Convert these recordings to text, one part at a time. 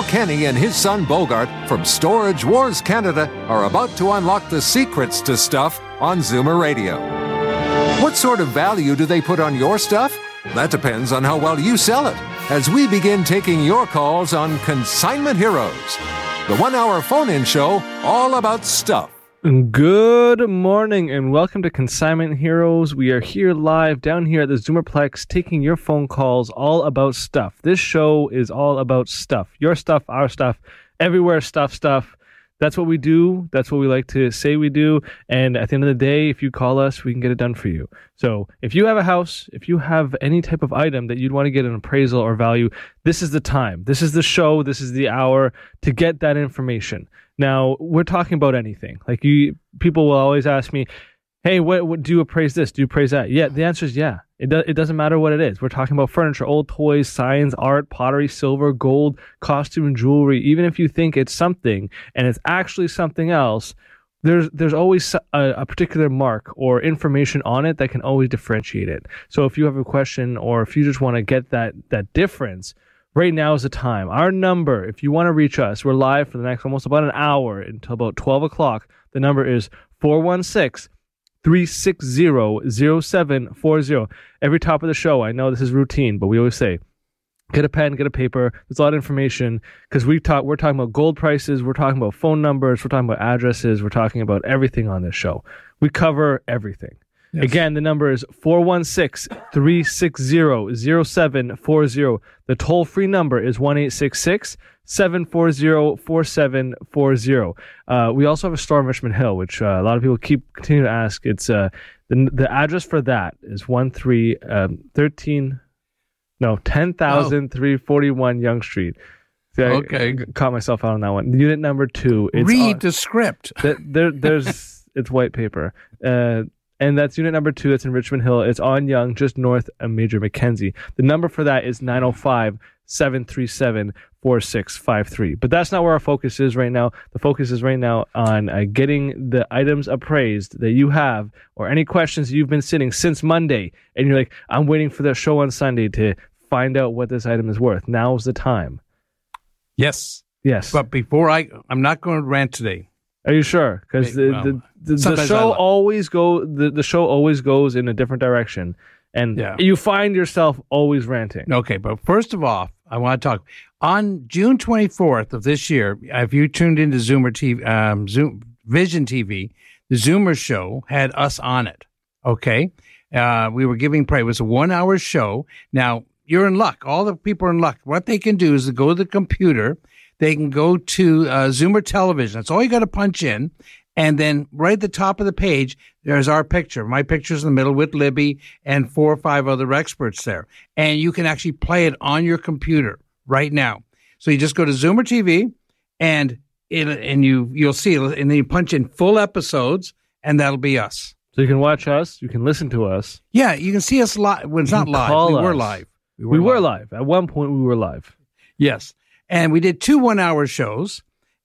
Paul Kenny and his son Bogart from Storage Wars Canada are about to unlock the secrets to stuff on Zoomer Radio. What sort of value do they put on your stuff? That depends on how well you sell it. As we begin taking your calls on Consignment Heroes, the one hour phone in show all about stuff. Good morning and welcome to Consignment Heroes. We are here live down here at the Zoomerplex taking your phone calls all about stuff. This show is all about stuff. Your stuff, our stuff, everywhere stuff, stuff. That's what we do. That's what we like to say we do. And at the end of the day, if you call us, we can get it done for you. So if you have a house, if you have any type of item that you'd want to get an appraisal or value, this is the time. This is the show. This is the hour to get that information. Now we're talking about anything. Like you, people will always ask me, "Hey, what, what do you appraise this? Do you appraise that?" Yeah, the answer is yeah. It do, it doesn't matter what it is. We're talking about furniture, old toys, signs, art, pottery, silver, gold, costume, jewelry. Even if you think it's something and it's actually something else, there's there's always a, a, particular mark or information on it that can always differentiate it. So if you have a question or if you just want to get that that difference, right now is the time. Our number, if you want to reach us, we're live for the next almost about an hour until about 12 o'clock. The number is 416 360 0740. Every top of the show, I know this is routine, but we always say, get a pen, get a paper. There's a lot of information because we talk. We're talking about gold prices. We're talking about phone numbers. We're talking about addresses. We're talking about everything on this show. We cover everything. Yes. Again, the number is 416 360 0740. The toll free number is 1 740 4740. Uh, we also have a store in Richmond Hill, which uh, a lot of people keep continue to ask. It's uh, the, the address for that is 13, um, 13 no, 10,341 oh. Yonge Street. See, okay. I caught myself out on that one. Unit number two. Read the script. there, there's, it's white paper. Uh, and that's unit number two. That's in Richmond Hill. It's on Yonge, just north of Major Mackenzie. The number for that is 905 737 4653. But that's not where our focus is right now. The focus is right now on uh, getting the items appraised that you have or any questions you've been sitting since Monday. And you're like, I'm waiting for the show on Sunday to find out what this item is worth. Now's the time. Yes. Yes. But before I, I'm not going to rant today. Are you sure? Because the, well, the, the, the show always go the, the show always goes in a different direction, and yeah. you find yourself always ranting. Okay, but first of all, I want to talk on June 24th of this year. If you tuned into Zoomer TV, um, Zoom Vision TV, the Zoomer show had us on it. Okay, uh, we were giving praise. It was a one-hour show. Now you're in luck. All the people are in luck. What they can do is go to the computer they can go to uh, Zoomer Television. That's all you got to punch in. And then right at the top of the page, there's our picture. My picture's in the middle with Libby and four or five other experts there. And you can actually play it on your computer right now. So you just go to Zoomer TV and it, and you you'll see and then you punch in full episodes, and that'll be us. So you can watch us, you can listen to us. Yeah, you can see us live. It's not live. We us. were live. We, were, we live. were live. At one point, we were live. Yes and we did two one hour shows.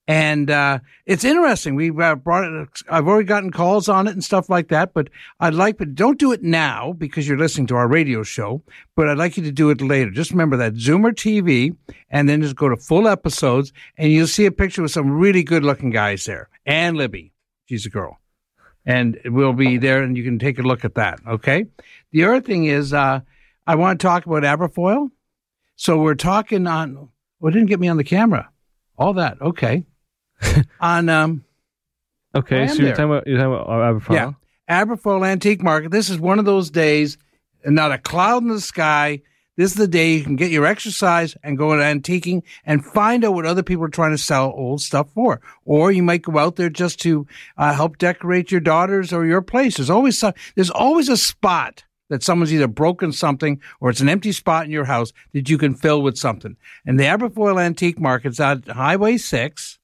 And uh, it's interesting. We uh, brought it. I've already gotten calls on it and stuff like that. But I'd like, but don't do it now because you're listening to our radio show. But I'd like you to do it later. Just remember that Zoomer TV, and then just go to full episodes, and you'll see a picture with some really good looking guys there. And Libby, she's a girl, and we'll be there, and you can take a look at that. Okay. The other thing is, uh, I want to talk about Aberfoyle. So we're talking on well, didn't get me on the camera. All that. Okay. on um. Okay, so you're talking about you're talking about Aberfoyle. Yeah, Aberfoyle Antique Market. This is one of those days, and not a cloud in the sky. This is the day you can get your exercise and go to antiquing and find out what other people are trying to sell old stuff for. Or you might go out there just to uh, help decorate your daughters or your place. There's always some, there's always a spot that someone's either broken something or it's an empty spot in your house that you can fill with something. And the Aberfoyle Antique Market's at Highway 6,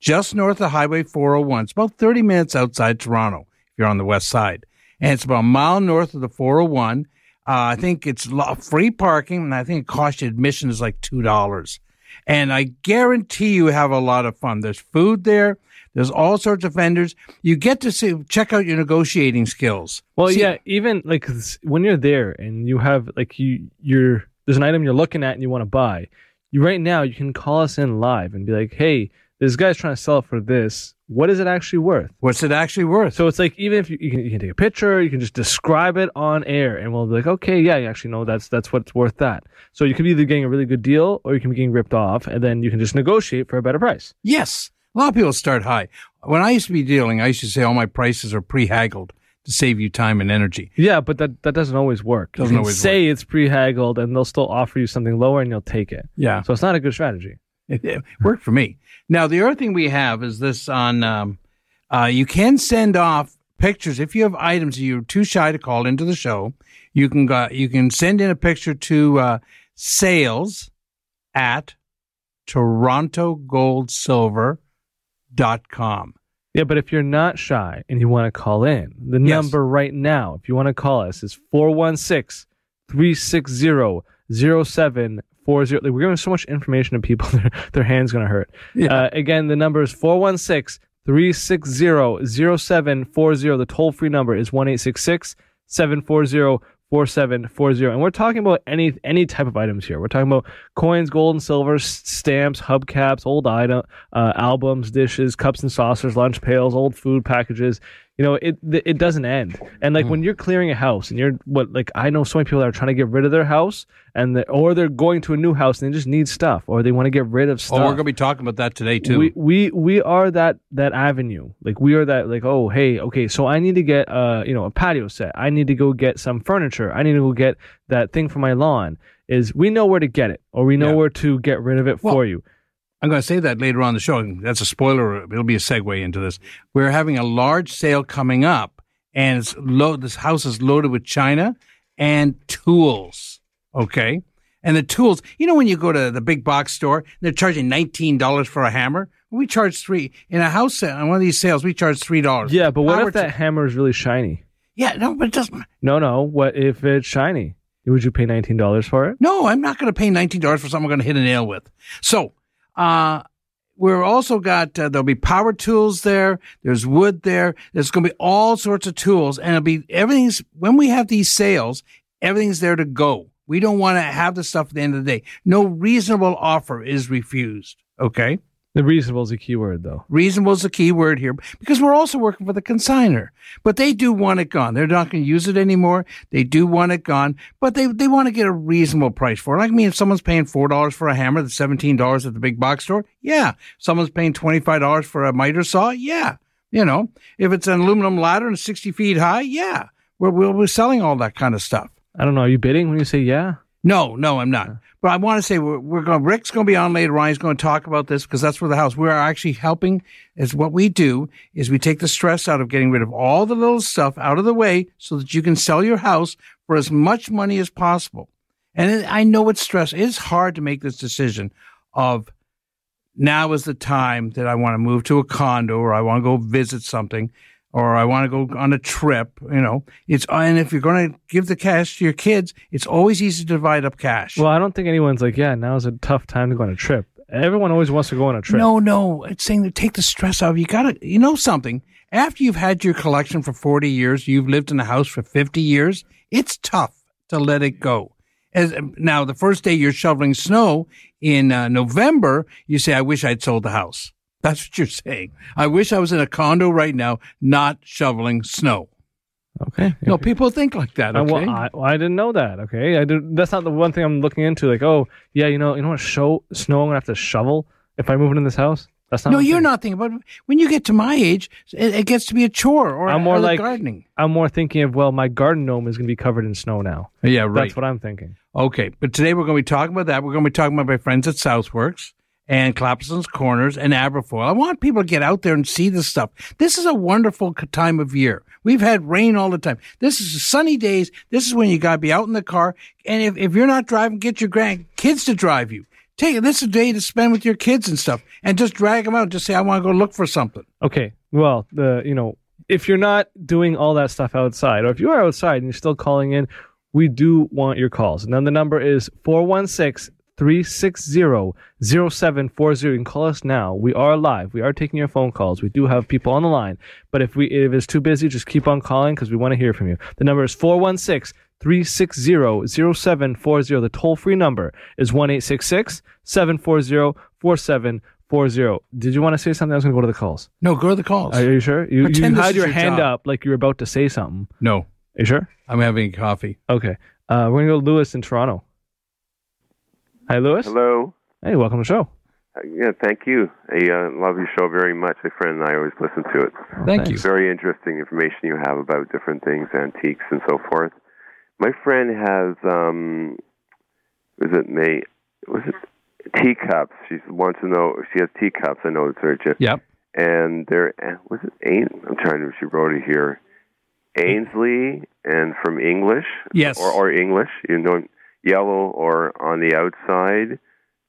just north of Highway 401. It's about 30 minutes outside Toronto if you're on the west side. And it's about a mile north of the 401. Uh, I think it's free parking, and I think it costs you admission is like $2. And I guarantee you have a lot of fun. There's food there. There's all sorts of vendors. You get to see, check out your negotiating skills. Well, See- yeah, even like when you're there and you have like you you're there's an item you're looking at and you want to buy. You right now you can call us in live and be like, "Hey, this guy's trying to sell it for this. What is it actually worth?" What's it actually worth? So it's like even if you, you can you can take a picture, you can just describe it on air, and we'll be like, "Okay, yeah, you actually know that's that's what's worth that." So you could be either getting a really good deal or you can be getting ripped off, and then you can just negotiate for a better price. Yes. A lot of people start high. When I used to be dealing, I used to say all my prices are pre-haggled to save you time and energy. Yeah, but that that doesn't always work. Doesn't you can always say it's pre-haggled, and they'll still offer you something lower, and you'll take it. Yeah. So it's not a good strategy. It, it worked for me. Now, the other thing we have is this on, um, uh, you can send off pictures. If you have items you're too shy to call into the show, you can go, you can send in a picture to, uh, sales at torontogoldsilver.com. Yeah, but if you're not shy and you want to call in, the Yes. number right now, if you want to call us, is 416 360 0740. We're giving so much information to people, their, their hand's going to hurt. Yeah. Uh, again, the number is 416 360 0740. The toll free number is 1 740 4740 and we're talking about any any type of items here. We're talking about coins gold and silver stamps hubcaps old item uh, albums dishes cups and saucers lunch pails old food packages you know it it doesn't end and like when you're clearing a house and you're what like i know so many people that are trying to get rid of their house and the, or they're going to a new house and they just need stuff or they want to get rid of stuff Oh, we're going to be talking about that today too. we we we are that that avenue. Like we are that like oh hey okay so I need to get uh you know a patio set. I need to go get some furniture. I need to go get that thing for my lawn. Is we know where to get it or we know Yeah. where to get rid of it Well, for you. I'm going to say that later on the show. That's a spoiler. It'll be a segue into this. We're having a large sale coming up, and it's this house is loaded with china and tools. Okay. And the tools, you know, when you go to the big box store, they're charging $19 for a hammer. We charge three in a house sale, on one of these sales. We charge three dollars. Yeah, but what Power if that to- hammer is really shiny? yeah, no, but it doesn't. No, no. What if it's shiny? Would you pay nineteen dollars for it? No, I'm not going to pay nineteen dollars for something I'm going to hit a nail with. So, uh, we're also got uh, there'll be power tools there. There's wood there. There's going to be all sorts of tools, and it'll be everything's when we have these sales, everything's there to go. We don't want to have the stuff at the end of the day. No reasonable offer is refused. Okay. The reasonable is a key word, though. Reasonable is the key word here because we're also working for the consigner. But they do want it gone. They're not going to use it anymore. They do want it gone, but they, they want to get a reasonable price for it. Like me, if someone's paying $4 for a hammer that's $17 at the big box store, yeah. Someone's paying $25 for a miter saw, yeah. You know, if it's an aluminum ladder and 60 feet high, yeah. We're, we'll be selling all that kind of stuff. I don't know. Are you bidding when you say yeah? No, no, I'm not. Uh-huh. But I want to say we're, we're going. Rick's going to be on later. He's going to talk about this because that's where the house. We're actually helping. Is what we do is we take the stress out of getting rid of all the little stuff out of the way so that you can sell your house for as much money as possible. And I know it's stress. It's hard to make this decision of now is the time that I want to move to a condo or I want to go visit something or I want to go on a trip, you know, it's, and if you're going to give the cash to your kids, it's always easy to divide up cash. Well, I don't think anyone's like, yeah, now's a tough time to go on a trip. Everyone always wants to go on a trip. No, no, it's saying to take the stress out. You gotta, you know something. After you've had your collection for 40 years, you've lived in a house for 50 years, it's tough to let it go. As, now, the first day you're shoveling snow in uh, November, you say, I wish I'd sold the house. That's what you're saying. I wish I was in a condo right now, not shoveling snow. Okay. No, people think like that. I, Okay. well, I, well, I didn't know that. Okay, I did, That's not the one thing I'm looking into. Like, oh, yeah, you know, you know what? Show snow. I'm gonna have to shovel if I move into this house. That's not. no, you're thinking. not thinking about when you get to my age, it, it gets to be a chore or, I'm more like- gardening. I'm more thinking of well, my garden gnome is gonna be covered in snow now. Yeah, right. That's what I'm thinking. Okay, but today we're going to be talking about that. We're going to be talking about my friends at Southworks, and Clappison's Corners and Aberfoyle. I want people to get out there and see this stuff. This is a wonderful time of year. We've had rain all the time. This is sunny days. This is when you got to be out in the car. And if, if you're not driving, get your grand kids to drive you. Take this is a day to spend with your kids and stuff, and just drag them out. Just say, I want to go look for something. Okay. Well, the you know, if you're not doing all that stuff outside, or if you are outside and you're still calling in, we do want your calls. And then the number is 416 360 0740. You can call us now. We are live. We are taking your phone calls. We do have people on the line. But if we if it's too busy, just keep on calling because we want to hear from you. The number is 416 360 0740. The toll free number is 1 740 4740. Did you want to say something? I was going to go to the calls. No, go to the calls. Are you sure? You, you Pretend this had is your your hand job. up like you were about to say something. no, Are you sure? I'm having coffee. Okay. Uh, we're going to go to Lewis in Toronto. Hi, Lewis. Hello. Hey, welcome to the show. Uh, yeah, thank you. I uh, love your show very much. My friend and I always listen to it. Thank you. Very interesting information you have about different things, antiques and so forth. My friend has, um, was it May? Was it teacups? She wants to know. She has teacups. I know it's her. Just, Yep. and they're uh, was it Ain? I'm trying to. She wrote it here. Aynsley and from English. Yes. Or or English. You know, yellow or on the outside,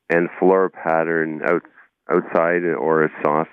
and floor pattern out outside or a sauce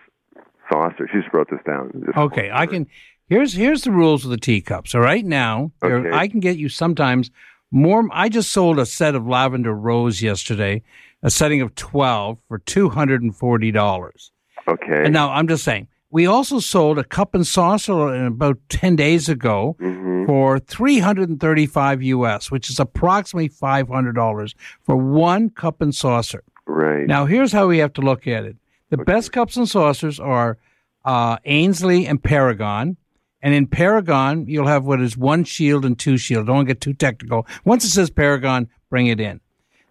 saucer. She just wrote this down. Okay, I can. Here's here's the rules of the teacups. So right now, Okay. I can get you sometimes more. I just sold a set of lavender rose yesterday, a setting of twelve for two hundred and forty dollars. Okay. And now I'm just saying, we also sold a cup and saucer about ten days ago Mhm. for three hundred and thirty-five US, which is approximately five hundred dollars for one cup and saucer. Right. Now, here's how we have to look at it. The best cups and saucers are uh, Aynsley and Paragon. And in Paragon, you'll have what is one shield and two shield. Don't get too technical. Once it says Paragon, bring it in.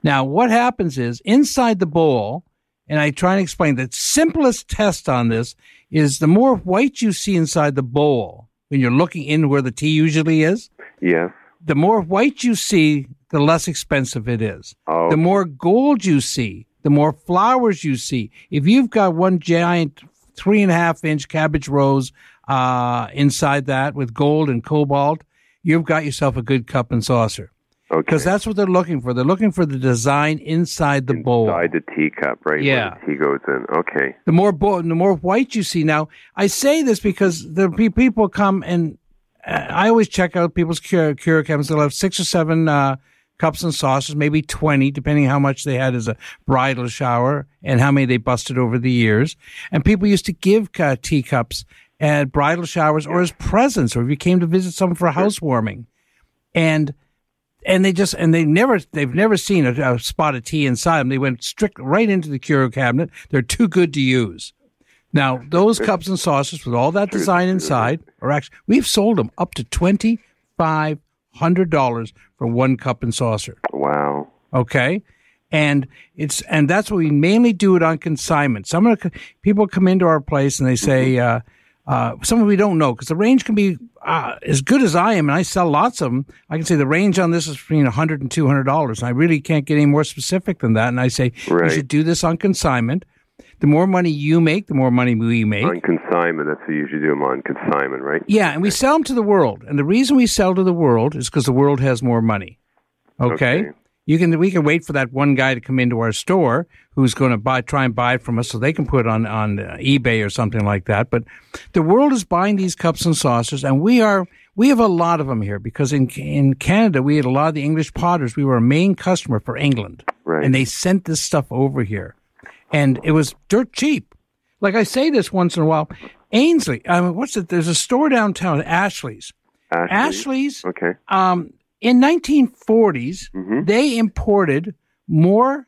Now, what happens is inside the bowl, and I try and explain the simplest test on this is the more white you see inside the bowl when you're looking in where the tea usually is, yes. the more white you see, the less expensive it is. Oh. The more gold you see, the more flowers you see. If you've got one giant three and a half inch cabbage rose uh, inside that with gold and cobalt, you've got yourself a good cup and saucer. Okay. Because that's what they're looking for. They're looking for the design inside the bowl. Inside the teacup, right? Yeah. Where the tea goes in. Okay. The more bo- the more white you see. Now, I say this because the pe- people come and uh, I always check out people's cure, cure cabinets. They'll have six or seven uh, cups and saucers, maybe 20, depending how much they had as a bridal shower and how many they busted over the years. And people used to give uh, teacups at bridal showers or as presents, or if you came to visit someone for a housewarming. And and they just and they never they've never seen a, a spot of tea inside them. They went strict right into the curio cabinet. They're too good to use. Now those cups and saucers with all that design inside are actually we've sold them up to twenty five hundred dollars for one cup and saucer. Wow. Okay. And it's and that's what we mainly do it on consignment. Some of the people come into our place and they say, uh, uh, some of we don't know because the range can be uh, as good as I am, and I sell lots of them. I can say the range on this is between a hundred and two hundred dollars. And I really can't get any more specific than that. And I say Right. you should do this on consignment. The more money you make, the more money we make. On consignment, that's what you usually do them on consignment, right? Yeah, and we sell them to the world. And the reason we sell to the world is because the world has more money. Okay? Okay. You can we can wait for that one guy to come into our store who's going to buy try and buy it from us so they can put it on on eBay or something like that. But the world is buying these cups and saucers, and we are we have a lot of them here because in in Canada we had a lot of the English potters. We were a main customer for England, Right. and they sent this stuff over here, and it was dirt cheap. Like I say this once in a while, Aynsley. I mean, what's it? There's a store downtown, Ashley's. Ashley? Ashley's. Okay. Um, in 1940s, Mhm. they imported more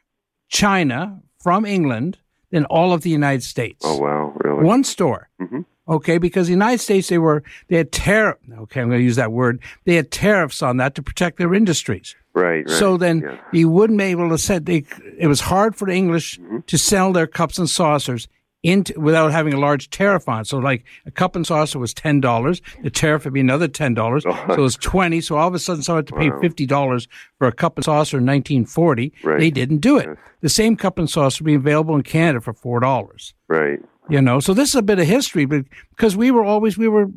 China from England than all of the United States. Oh wow, really? One store. Mhm. Okay, because the United States they were they had tariff. Okay, I'm going to use that word. They had tariffs on that to protect their industries. Right. right. So then Yes. you wouldn't be able to set. They, it was hard for the English Mm-hmm. to sell their cups and saucers into without having a large tariff on. it. So like a cup and saucer was ten dollars. The tariff would be another ten dollars. so it was twenty. So all of a sudden someone had to pay Wow. fifty dollars for a cup and saucer in nineteen forty. Right. They didn't do it. The same cup and saucer would be available in Canada for four dollars. Right. You know, so this is a bit of history, but because we were always we were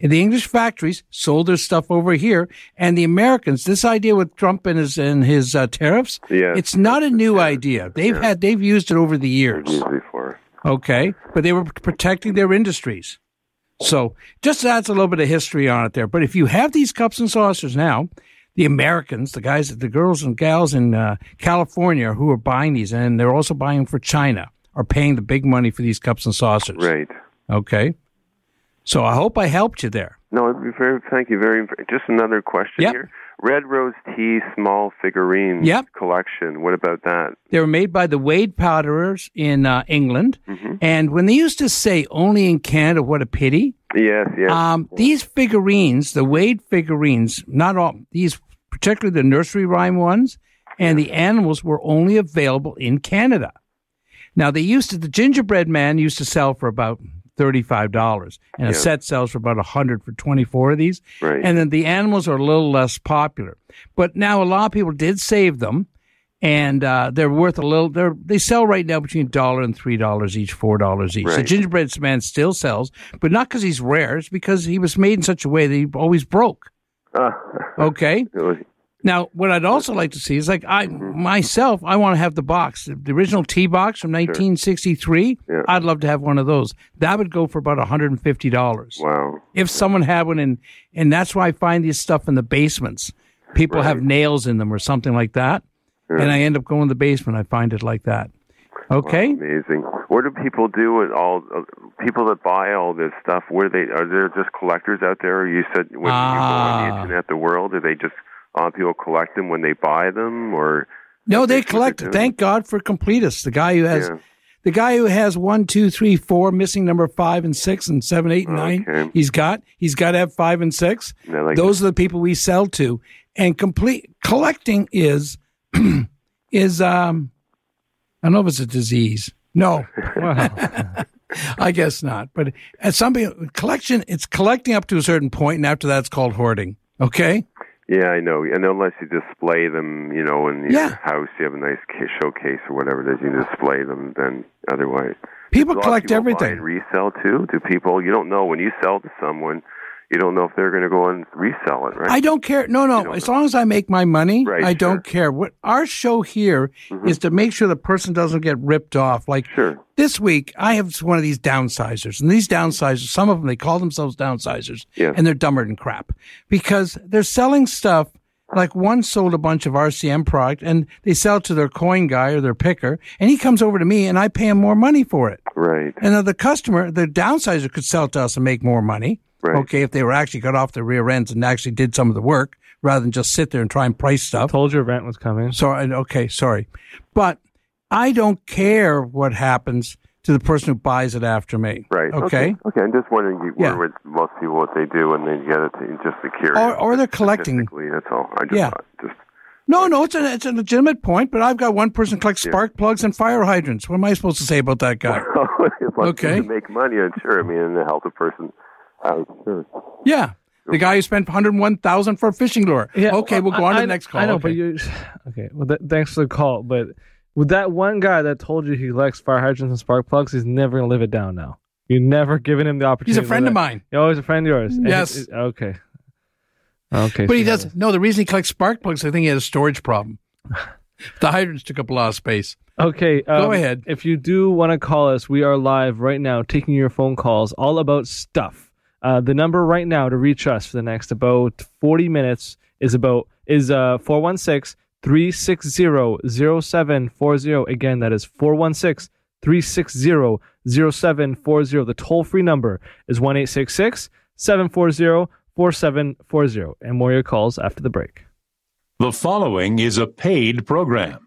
the English factories sold their stuff over here, and the Americans. This idea with Trump and his and his uh, tariffs, Yes. it's not a new idea. They've had they've used it over the years. Okay, but they were protecting their industries. So just adds a little bit of history on it there. But if you have these cups and saucers now, the Americans, the guys, the girls and gals in uh, California who are buying these, and they're also buying them for China, are paying the big money for these cups and saucers. Right. Okay. So I hope I helped you there. No, very. Thank you very. Just another question Yep. here. Red Rose Tea small figurines Yep. collection. What about that? They were made by the Wade Powderers in uh, England. Mm-hmm. And when they used to say only in Canada, what a pity, Yes. Yes. Um, these figurines, the Wade figurines, not all these, particularly the nursery rhyme ones, and the animals were only available in Canada. Now they used to, the gingerbread man used to sell for about thirty-five dollars, and a set sells for about a hundred for twenty-four of these. Right. And then the animals are a little less popular, but now a lot of people did save them. And uh, they're worth a little. They're they sell right now between a dollar and three dollars each, four dollars each. The Right. gingerbread man still sells, but not because he's rare. It's because he was made in such a way that he always broke. Uh, Okay. really? Now, what I'd also like to see is like I myself, I want to have the box, the original tea box from 1963. Yeah. I'd love to have one of those. That would go for about 150 dollars Wow. if someone had one. And and that's why I find this stuff in the basements. People have nails in them or something like that, and I end up going to the basement. I find it like that. Okay. Amazing. What do people do with all uh, people that buy all this stuff? Where they are there just collectors out there? You said when you go on Ah. the internet, the world, are they just uh, people collect them when they buy them, or No, they collect. Thank God for completists. The guy who has Yeah. the guy who has one, two, three, four, missing number five and six and seven, eight, and nine. Okay. He's got. He's got to have five and six. Like Those are the people we sell to. And complete collecting is is um I don't know if it's a disease. No. I guess not. But at some point, collection, it's collecting up to a certain point, and after that, it's called hoarding. Okay. Yeah, I know. And unless you display them, you know, in your Yeah. house, you have a nice ca- showcase or whatever it is, you display them. Then otherwise, People A lot of collect people buy everything. and resell too. Do people? You don't know when you sell to someone. You don't know if they're going to go and resell it, right? I don't care. No, no. As know. long as I make my money, Right, I don't sure. care. What our show here mm-hmm. is to make sure the person doesn't get ripped off. Like Sure. this week, I have one of these downsizers, and these downsizers, some of them they call themselves downsizers, Yeah. and they're dumber than crap because they're selling stuff. Like one sold a bunch of RCM product, and they sell it to their coin guy or their picker, and he comes over to me, and I pay him more money for it. Right. And then the customer, the downsizer could sell to us and make more money. Right. Okay, if they were actually got off their rear ends and actually did some of the work rather than just sit there and try and price stuff. Told your rent was coming. So, okay, sorry. But I don't care what happens to the person who buys it after me. Right. Okay. Okay. I'm just wondering you- Yeah. where most people what they do when they get it to just the curious. Or, or they're collecting. Statistically, That's all. I just Yeah. just No, no, it's a, it's a legitimate point, but I've got one person collects spark plugs and fire hydrants. What am I supposed to say about that guy? if Okay. to make money, I'm sure. I mean, and to help a person out, sure. Yeah. The guy who spent 101000 for a fishing lure. Yeah, okay, we'll go on I, to the next call. I know, okay. but you. Okay, well, th- thanks for the call. But with that one guy that told you he likes fire hydrants and spark plugs, he's never gonna live it down now. You're never giving him the opportunity. He's a friend of mine. You're always a friend of yours. Yes. it- it- okay. Okay. But he so that does. No, the reason he collects spark plugs, I think he had a storage problem. the hydrants took up a lot of space. Okay. Go um, ahead. If you do want to call us, we are live right now taking your phone calls all about stuff. Uh, the number right now to reach us for the next about 40 minutes is about is uh 416 360 0740. Again, that is 416 360 0740. The toll free number is 1 740 4740. And more your calls after the break. The following is a paid program.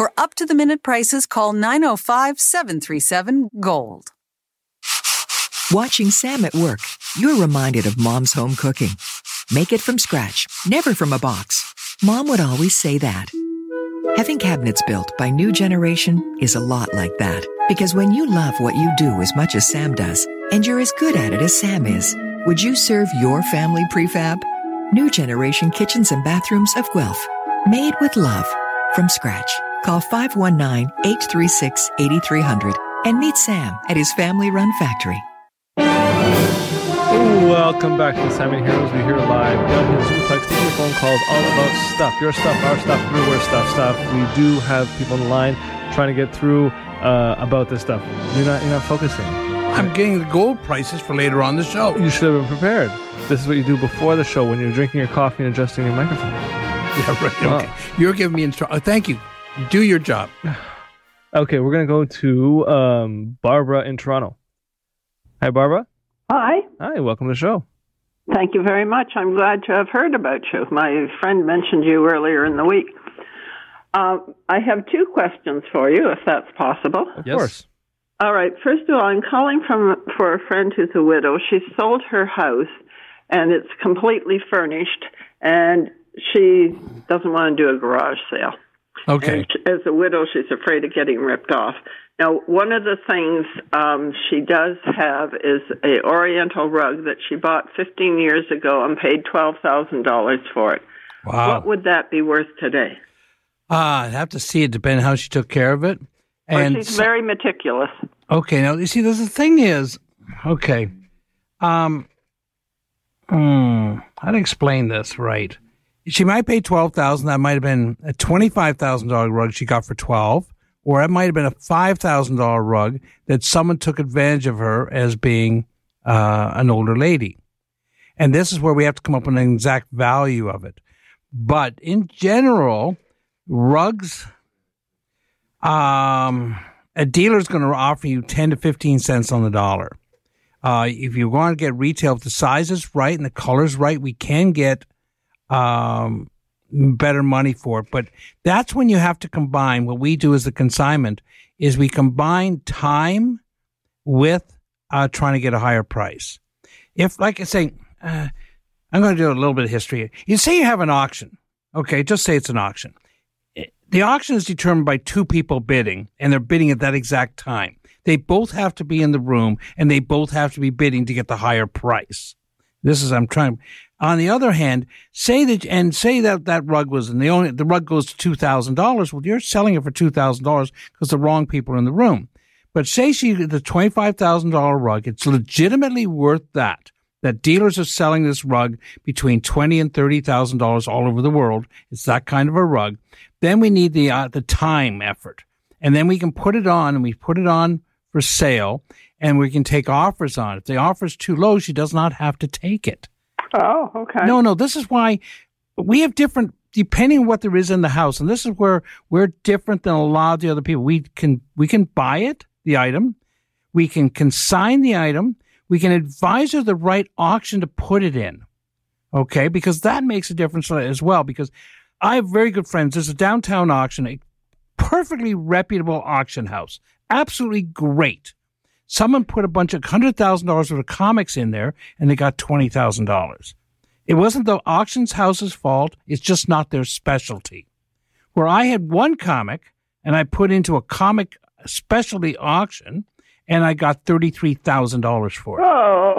For up to the minute prices, call 905 737 Gold. Watching Sam at work, you're reminded of mom's home cooking. Make it from scratch, never from a box. Mom would always say that. Having cabinets built by New Generation is a lot like that. Because when you love what you do as much as Sam does, and you're as good at it as Sam is, would you serve your family prefab? New Generation Kitchens and Bathrooms of Guelph. Made with love. From scratch. Call 519 836 8300 and meet Sam at his family run factory. Welcome back to Consignment Heroes. We're here live down here in Zoomerplex taking your phone calls all about stuff. Your stuff, our stuff, everywhere stuff, stuff. We do have people on the line trying to get through uh, about this stuff. You're not, you're not focusing. I'm getting the gold prices for later on the show. You should have been prepared. This is what you do before the show when you're drinking your coffee and adjusting your microphone. Yeah, right. Wow. Okay. You're giving me instructions. thank you. You do your job. Okay, we're gonna go to um, Barbara in Toronto. Hi, Barbara. Hi. Hi, welcome to the show. Thank you very much. I'm glad to have heard about you. My friend mentioned you earlier in the week. Uh, I have two questions for you, if that's possible. Of course. All right. First of all, I'm calling from for a friend who's a widow. She sold her house, and it's completely furnished, and she doesn't want to do a garage sale. Okay. And as a widow, she's afraid of getting ripped off. Now, one of the things um, she does have is a Oriental rug that she bought 15 years ago and paid twelve thousand dollars for it. Wow. What would that be worth today? Ah, I'd have to see it depending how she took care of it. Well, And she's very meticulous. okay, now you see, there's the thing is, okay, um, hmm, to explain this right? She might pay twelve thousand. That might have been a twenty-five thousand dollar rug she got for twelve, or it might have been a five thousand dollar rug that someone took advantage of her as being uh, an older lady. And this is where we have to come up with an exact value of it. But in general, rugs, um, a dealer's going to offer you 10 to 15 cents on the dollar. Uh, if you want to get retail, if the size is right and the color's right, we can get um, better money for it. But that's when you have to combine what we do as a consignment is we combine time with uh, trying to get a higher price. If, like I say, uh, I'm going to do a little bit of history. You say you have an auction. Okay, just say it's an auction. The auction is determined by two people bidding, and they're bidding at that exact time. They both have to be in the room, and they both have to be bidding to get the higher price. This is I'm trying. On the other hand, say that and say that that rug was and the only the rug goes to two thousand dollars. Well, you're selling it for two thousand dollars because the wrong people are in the room. But say she the twenty five thousand dollar rug, it's legitimately worth that. That dealers are selling this rug between twenty and thirty thousand dollars all over the world. It's that kind of a rug. Then we need the uh, the time effort, and then we can put it on and we put it on for sale, and we can take offers on. it. If the offer is too low, she does not have to take it. Oh, okay. No, no, this is why we have different depending on what there is in the house, and this is where we're different than a lot of the other people. We can we can buy it, the item, we can consign the item, we can advise her the right auction to put it in. Okay, because that makes a difference as well. Because I have very good friends. There's a downtown auction, a perfectly reputable auction house, absolutely great. Someone put a bunch of hundred thousand dollars worth of comics in there, and they got twenty thousand dollars. It wasn't the auction house's fault. It's just not their specialty. Where I had one comic and I put into a comic specialty auction and I got $33,000 for it. Oh,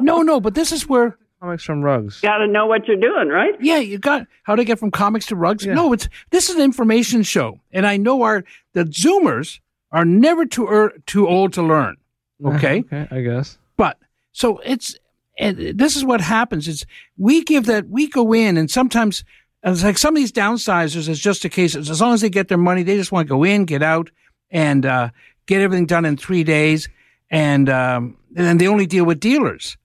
No, no, but this is where, Comics from Rugs. got to know what you're doing, right? yeah, you got how to get from comics to rugs. Yeah. No, it's, this is an information show. And I know our, the Zoomers are never too, er, too old to learn. Okay. okay, I guess. But so it's and this is what happens is we give that we go in and sometimes it's like some of these downsizers is just a case of as long as they get their money they just want to go in get out and uh, get everything done in three days and um, and then they only deal with dealers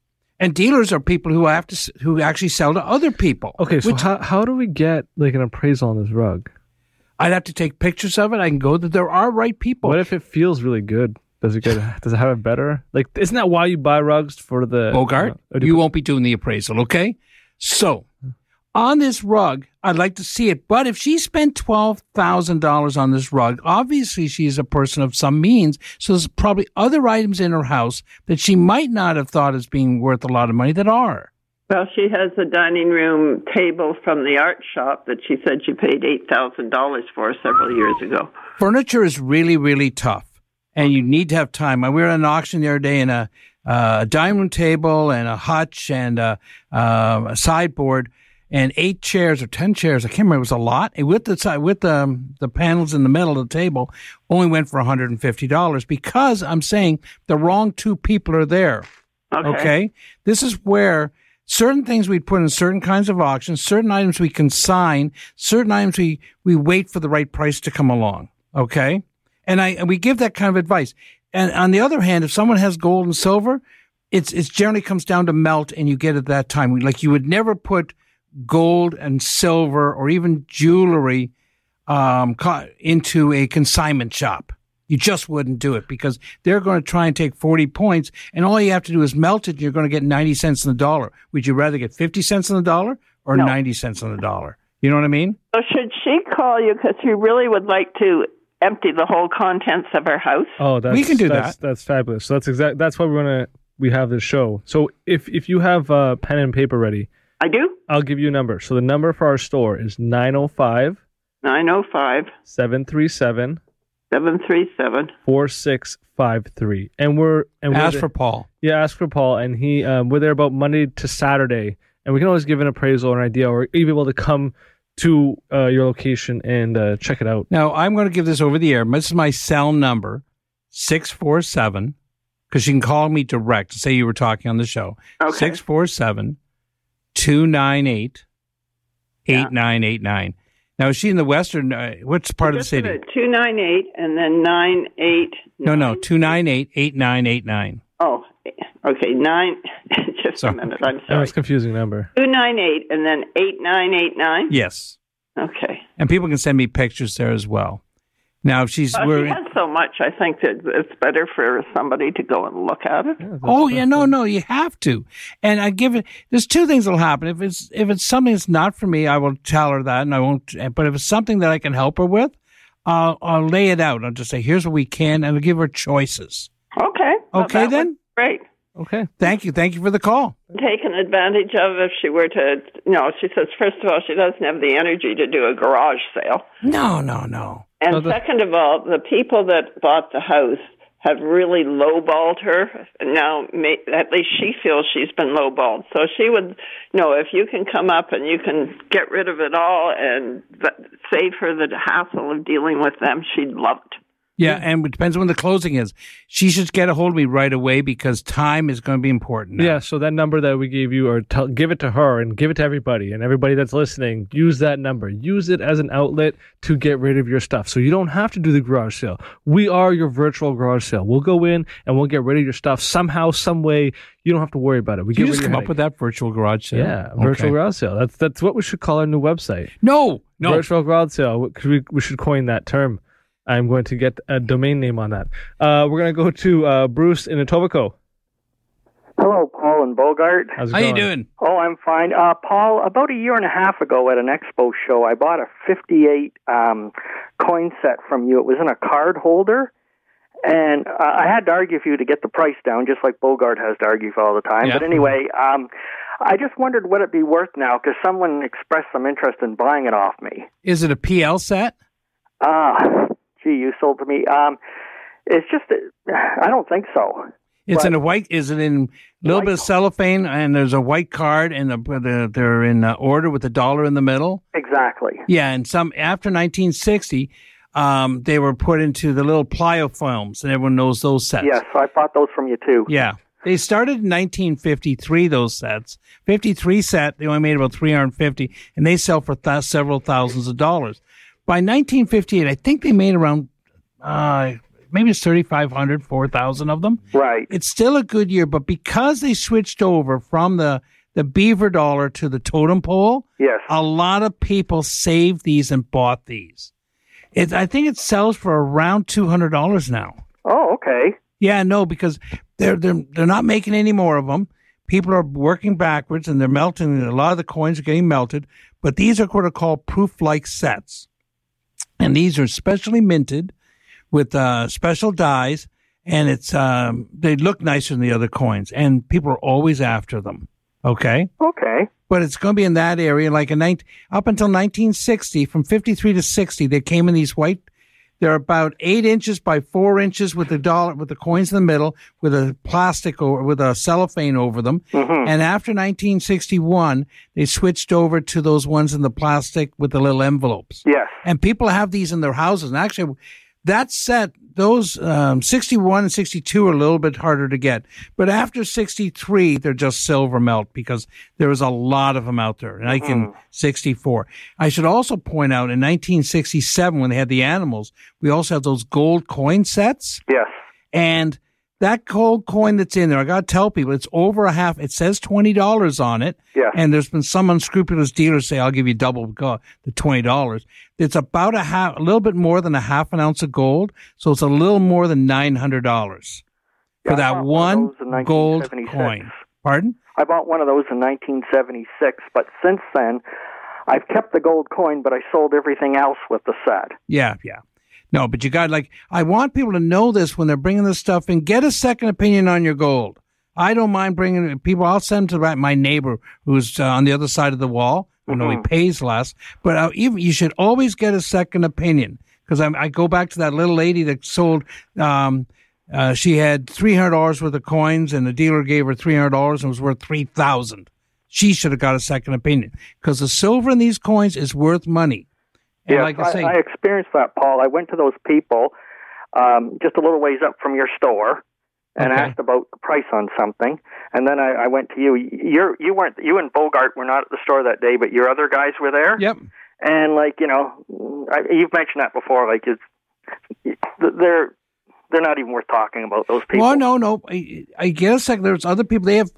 and dealers are people who have to who actually sell to other people. Okay, so which how, how do we get like an appraisal on this rug? I'd have to take pictures of it. I can go that there are right people. What if it feels really good? Does it get? Does it have it better? Like, isn't that why you buy rugs for the Bogart, uh, or you won't be doing the appraisal, okay? So, on this rug, I'd like to see it. But if she spent twelve thousand dollars on this rug, obviously she's a person of some means. So there's probably other items in her house that she might not have thought as being worth a lot of money that are. Well, she has a dining room table from the art shop that she said she paid eight thousand dollars for several years ago. Furniture is really, really tough, and you need to have time. We were at an auction the other day, and a, uh, a dining room table and a hutch and a, uh, a sideboard and eight chairs or ten chairs. I can't remember. It was a lot. And with the side, with the the panels in the middle of the table, only went for one hundred and fifty dollars because I'm saying the wrong two people are there. Okay. Okay. This is where certain things we put in certain kinds of auctions, certain items we consign, certain items we, we wait for the right price to come along. Okay. And I, and we give that kind of advice. And on the other hand, if someone has gold and silver, it's, it generally comes down to melt and you get it at that time. Like you would never put gold and silver or even jewelry, um, into a consignment shop. You just wouldn't do it because they're going to try and take 40 points and all you have to do is melt it and you're going to get 90 cents on the dollar. Would you rather get 50 cents on the dollar or No. 90 cents on the dollar? You know what I mean? So should she call you because she really would like to empty the whole contents of our house? Oh, that's, We can do that's, that. That's fabulous. So that's exact. That's why we're gonna we have this show. So if if you have uh, pen and paper ready, I do. I'll give you a number. So the number for our store is 905 Nine oh five 737 seven three seven. 4653. And we're and we're Ask the- for Paul. Yeah, ask for Paul, and he um, we're there about Monday to Saturday, and we can always give an appraisal or an idea, or even able to come to uh, your location and uh, check it out. Now, I'm going to give this over the air. This is my cell number, 647, because you can call me direct. Say you were talking on the show. Okay. 647 298 8989. Now, is she in the western? Uh, what's part of the city? Two nine eight and then nine eight. No, no, 298 8989. Oh, okay. Nine. Just Sorry. a minute. I'm That sorry. was a confusing number. Two nine eight and then eight nine eight nine. Yes. Okay. And people can send me pictures there as well. Now, if she's. Well, we're, she has so much. I think that it's better for somebody to go and look at it. Oh yeah, no, no, you have to. And I give it. There's two things that'll happen. If it's if it's something that's not for me, I will tell her that, and I won't. But if it's something that I can help her with, I'll I'll lay it out. I'll just say, here's what we can, and I'll give her choices. Okay. Okay, that then? Great. Okay. Thank you, thank you for the call. Taken advantage of if she were to. No, she says first of all she doesn't have the energy to do a garage sale, No, no, no. and Oh, the- second of all, the people that bought the house have really lowballed her. Now, may, at least she feels she's been lowballed. So she would, no, if you can come up and you can get rid of it all and save her the hassle of dealing with them, she'd love it. Yeah, and it depends on when the closing is. She should get a hold of me right away because time is going to be important. now. Yeah, so that number that we gave you, or tell, give it to her and give it to everybody, and everybody that's listening, use that number. Use it as an outlet to get rid of your stuff. So you don't have to do the garage sale. We are your virtual garage sale. We'll go in and we'll get rid of your stuff somehow, some way. You don't have to worry about it. We get you just rid of come your up with that virtual garage sale? Yeah, virtual Okay. garage sale. That's that's what we should call our new website. No, no. Virtual garage sale. Because we we should coin that term. I'm going to get a domain name on that. Uh, we're gonna go to uh, Bruce in Etobicoke. Hello, Paul and Bogart. How's it How are you doing? Oh, I'm fine. Uh, Paul, about a year and a half ago at an expo show, I bought a 58 um, coin set from you. It was in a card holder. And uh, I had to argue for you to get the price down, just like Bogart has to argue for all the time. Yeah. But anyway, um, I just wondered what it'd be worth now because someone expressed some interest in buying it off me. Is it a PL set? Ah, gee, you sold to me. Um, it's just, I don't think so. It's Right. in a white. Is it in a little bit of cellophane and there's a white card and the, the, they're in uh, order with the dollar in the middle? Exactly. Yeah, and some after 1960, um, they were put into the little pliofilms, and everyone knows those sets. Yes, I bought those from you too. Yeah. They started in 1953, those sets. 53 set, they only made about 350, and they sell for th- several thousands of dollars. By 1958, I think they made around, uh, maybe it's 3,500, 4,000 of them. Right. It's still a good year, but because they switched over from the, the beaver dollar to the totem pole, Yes. a lot of people saved these and bought these. It, I think it sells for around $200 now. Oh, okay. Yeah, no, because they're they're they're not making any more of them. People are working backwards and they're melting. And A lot of the coins are getting melted, but these are what are called proof-like sets, and these are specially minted with uh, special dies, and it's um, they look nicer than the other coins, and people are always after them. Okay. Okay. But it's going to be in that area, like a 19, up until 1960, from 53 to 60, they came in these white. They're about eight inches by four inches with the dollar, with the coins in the middle, with a plastic or with a cellophane over them. Mm-hmm. And after 1961, they switched over to those ones in the plastic with the little envelopes. Yes. And people have these in their houses. And actually, that set, those um, 61 and 62 are a little bit harder to get. But after 63, they're just silver melt because there was a lot of them out there. And like in 64. I should also point out in 1967, when they had the animals, we also had those gold coin sets. Yes. And that gold coin that's in there, I got to tell people, it's over a half. It says twenty dollars on it, Yeah. and there's been some unscrupulous dealers say, "I'll give you double the twenty dollars." It's about a half, a little bit more than a half an ounce of gold, so it's a little more than nine hundred dollars for Yeah, I that one in gold coin. Pardon? I bought one of those in 1976, but since then, I've kept the gold coin, but I sold everything else with the set. Yeah, yeah. No, but you got like I want people to know this when they're bringing this stuff in. Get a second opinion on your gold. I don't mind bringing people. I'll send them to my- my neighbor who's uh, on the other side of the wall. I know he pays less, but uh, even you should always get a second opinion because I go back to that little lady that sold. Um, uh, she had three hundred dollars worth of coins, and the dealer gave her three hundred dollars and was worth three thousand. She should have got a second opinion because the silver in these coins is worth money. Yes, like I say, I, experienced that, Paul. I went to those people um, just a little ways up from your store and Okay. asked about the price on something, and then I, I went to you. You're you weren't you and Bogart were not at the store that day, but your other guys were there. Yep. And like you know, I, you've mentioned that before. Like it's they're they're not even worth talking about. Those people. Well, no, no. I, I guess like there's other people. They have,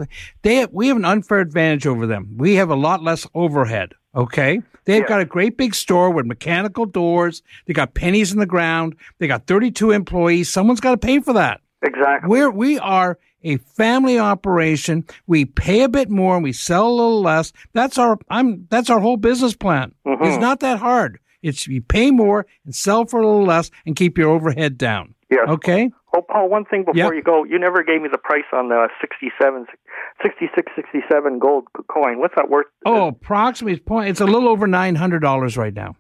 they have, we have an unfair advantage over them. We have a lot less overhead. Okay, they've Yeah. got a great big store with mechanical doors. They got pennies in the ground. They got 32 employees. Someone's got to pay for that. Exactly. We're we are a family operation. We pay a bit more and we sell a little less. That's our I'm that's our whole business plan. Mm-hmm. It's not that hard. It's you pay more and sell for a little less and keep your overhead down. Yes. Okay. Oh, Paul, one thing before Yep. you go. You never gave me the price on the 67, 66, 67 gold coin. What's that worth? Oh, approximately point. It's a little over nine hundred dollars right now.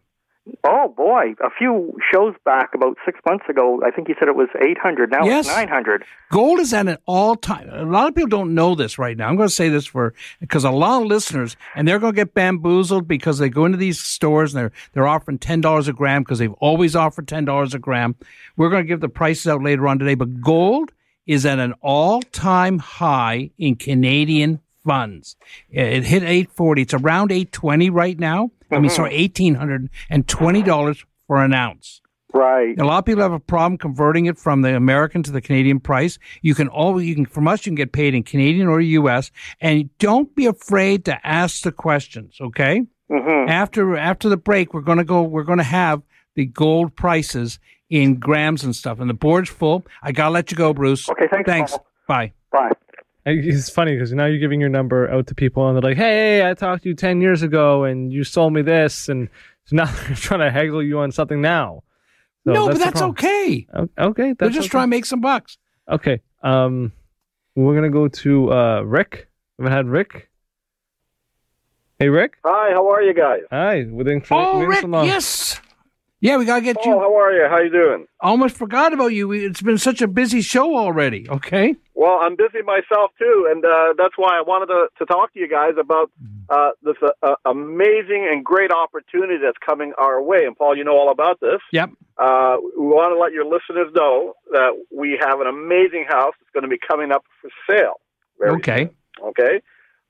Oh, boy. A few shows back, about six months ago, I think you said it was 800. Now Yes. it's 900. Gold is at an all time. A lot of people don't know this right now. I'm going to say this for because a lot of listeners and they're going to get bamboozled because they go into these stores and they're they're offering ten dollars a gram because they've always offered ten dollars a gram. We're going to give the prices out later on today, but gold is at an all time high in Canadian funds. It hit 840. It's around 820 right now. I mean, sorry, $1,820 for an ounce. Right. A lot of people have a problem converting it from the American to the Canadian price. You can always, you can, from us, you can get paid in Canadian or US. And don't be afraid to ask the questions, okay? Mm-hmm. After, after the break, we're going to go, we're going to have the gold prices in grams and stuff. And the board's full. I got to let you go, Bruce. Okay, thanks, Thanks. Paul. Bye. Bye. It's funny because now you're giving your number out to people and they're like, "Hey, I talked to you ten years ago and you sold me this," and so now they're trying to haggle you on something now. So no, but that's problem. okay. O- Okay, They're just okay. trying to make some bucks. Okay, um, we're gonna go to uh Rick. We haven't had Rick. Hey, Rick. Hi, how are you guys? Hi. Within Oh, within Rick, some, uh, yes. Yeah, we got to get Oh, you. how are you? How you doing? I Almost forgot about you. It's been such a busy show already. Okay. Well, I'm busy myself too, and uh, that's why I wanted to, to talk to you guys about uh, this uh, uh, amazing and great opportunity that's coming our way. And Paul, you know all about this. Yep. Uh, we want to let your listeners know that we have an amazing house that's going to be coming up for sale. very Okay. soon, okay,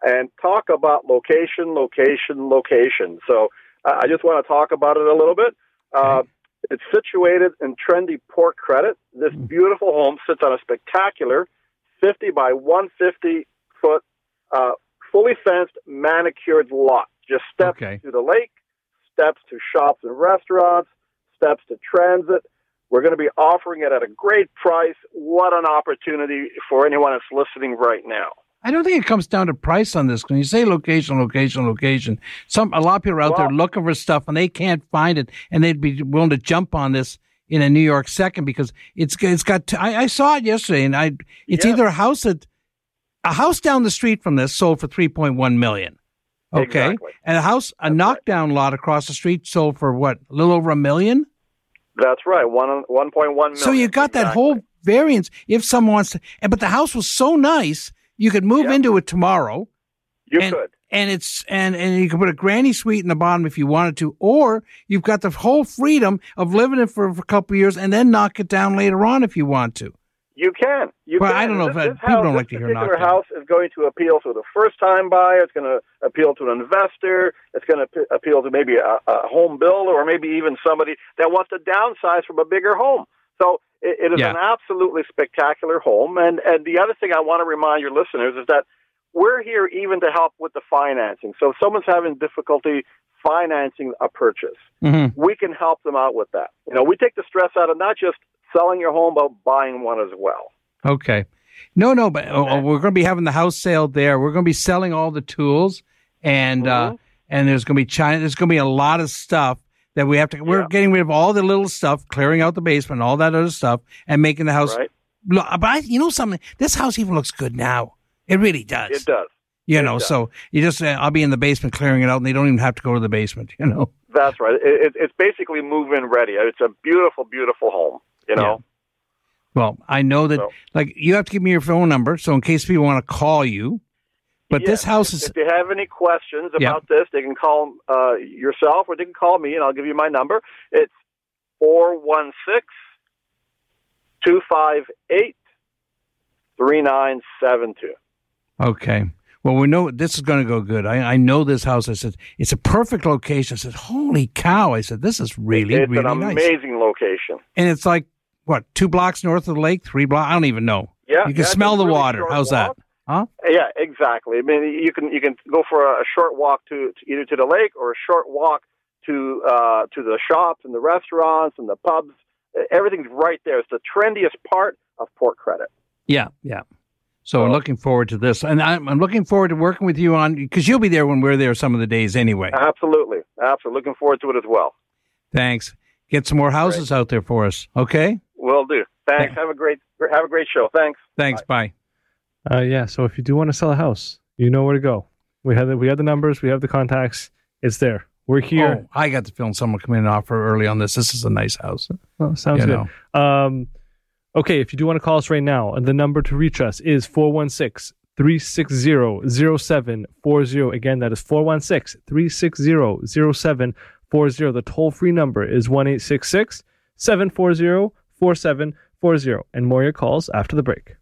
and talk about location, location, location. So uh, I just want to talk about it a little bit. Uh, it's situated in trendy Port Credit. This beautiful home sits on a spectacular 50 by 150 foot, uh, fully fenced, manicured lot. Just steps Okay. to the lake, steps to shops and restaurants, steps to transit, We're going to be offering it at a great price. What an opportunity for anyone that's listening right now. I don't think it comes down to price on this. When you say location, location, location, some a lot of people are out Well- there looking for stuff and they can't find it, and they'd be willing to jump on this in a New York second because it's it's got. I, I saw it yesterday, and I it's Yeah. either a house that a house down the street from this sold for three point one million. Okay, Exactly. and a house a That's right. knockdown lot across the street sold for what a little over a million. That's right, one one point one million. So you got that whole variance if someone wants to, but the house was so nice you could move Yep. into it tomorrow. You and, could. And it's and and you can put a granny suite in the bottom if you wanted to, or you've got the whole freedom of living it for, for a couple of years and then knock it down later on if you want to. You can. You Well, can. I don't know This, if this people house, don't like to hear particular knockdown. house is going to appeal to the first-time buyer. It's going to appeal to an investor. It's going to appeal to maybe a, a home builder or maybe even somebody that wants to downsize from a bigger home. So it, it is Yeah. an absolutely spectacular home. And and the other thing I want to remind your listeners is that we're here even to help with the financing. So if someone's having difficulty financing a purchase, Mm-hmm. we can help them out with that. You know, we take the stress out of not just selling your home, but buying one as well. Okay. No, no, but oh, we're going to be having the house sale there. We're going to be selling all the tools, and uh, and there's going to be China. There's going to be a lot of stuff that we have to. We're Yeah. getting rid of all the little stuff, clearing out the basement, all that other stuff, and making the house. Right? Look, but I, you know something. This house even looks good now. It really does. It does. You It know, does. so you just uh, I'll be in the basement clearing it out, and they don't even have to go to the basement. You know. That's right. It, it, it's basically move-in ready. It's a beautiful, beautiful home. You know. Well, I know that So- like you have to give me your phone number, so in case people want to call you. But Yeah. this house is If they have any questions Yeah. about this, they can call uh, yourself or they can call me, and I'll give you my number. It's four one six two five eight three nine seven two. Okay. Well, we know this is going to go good. I, I know this house. I said it's a perfect location. I said, "Holy cow!" I said, "This is really, It's really an nice." amazing location. And it's like what two blocks north of the lake, three blocks. I don't even know. Yeah, you can yeah, smell the really water. How's walk. that? Huh? Yeah, exactly. I mean, you can you can go for a short walk to, to either to the lake or a short walk to uh, to the shops and the restaurants and the pubs. Everything's right there. It's the trendiest part of Port Credit. Yeah, yeah. So I'm looking forward to this, and I'm, I'm looking forward to working with you on because you'll be there when we're there some of the days anyway. Absolutely, absolutely. Looking forward to it as well. Thanks. Get some more houses out there for us. Okay. Will do. Thanks. Have a great have a great show. Thanks. Thanks. Bye. Uh, yeah. So if you do want to sell a house, you know where to go. We have the, we have the numbers. We have the contacts. It's there. We're here. Oh, I got the feeling someone come in and offer early on this. This is a nice house. Oh, sounds You good. Um, okay, if you do want to call us right now, and the number to reach us is 416 360 0740. Again, that is 416 360 0740. The toll free number is 1 740 4740. And more your calls after the break.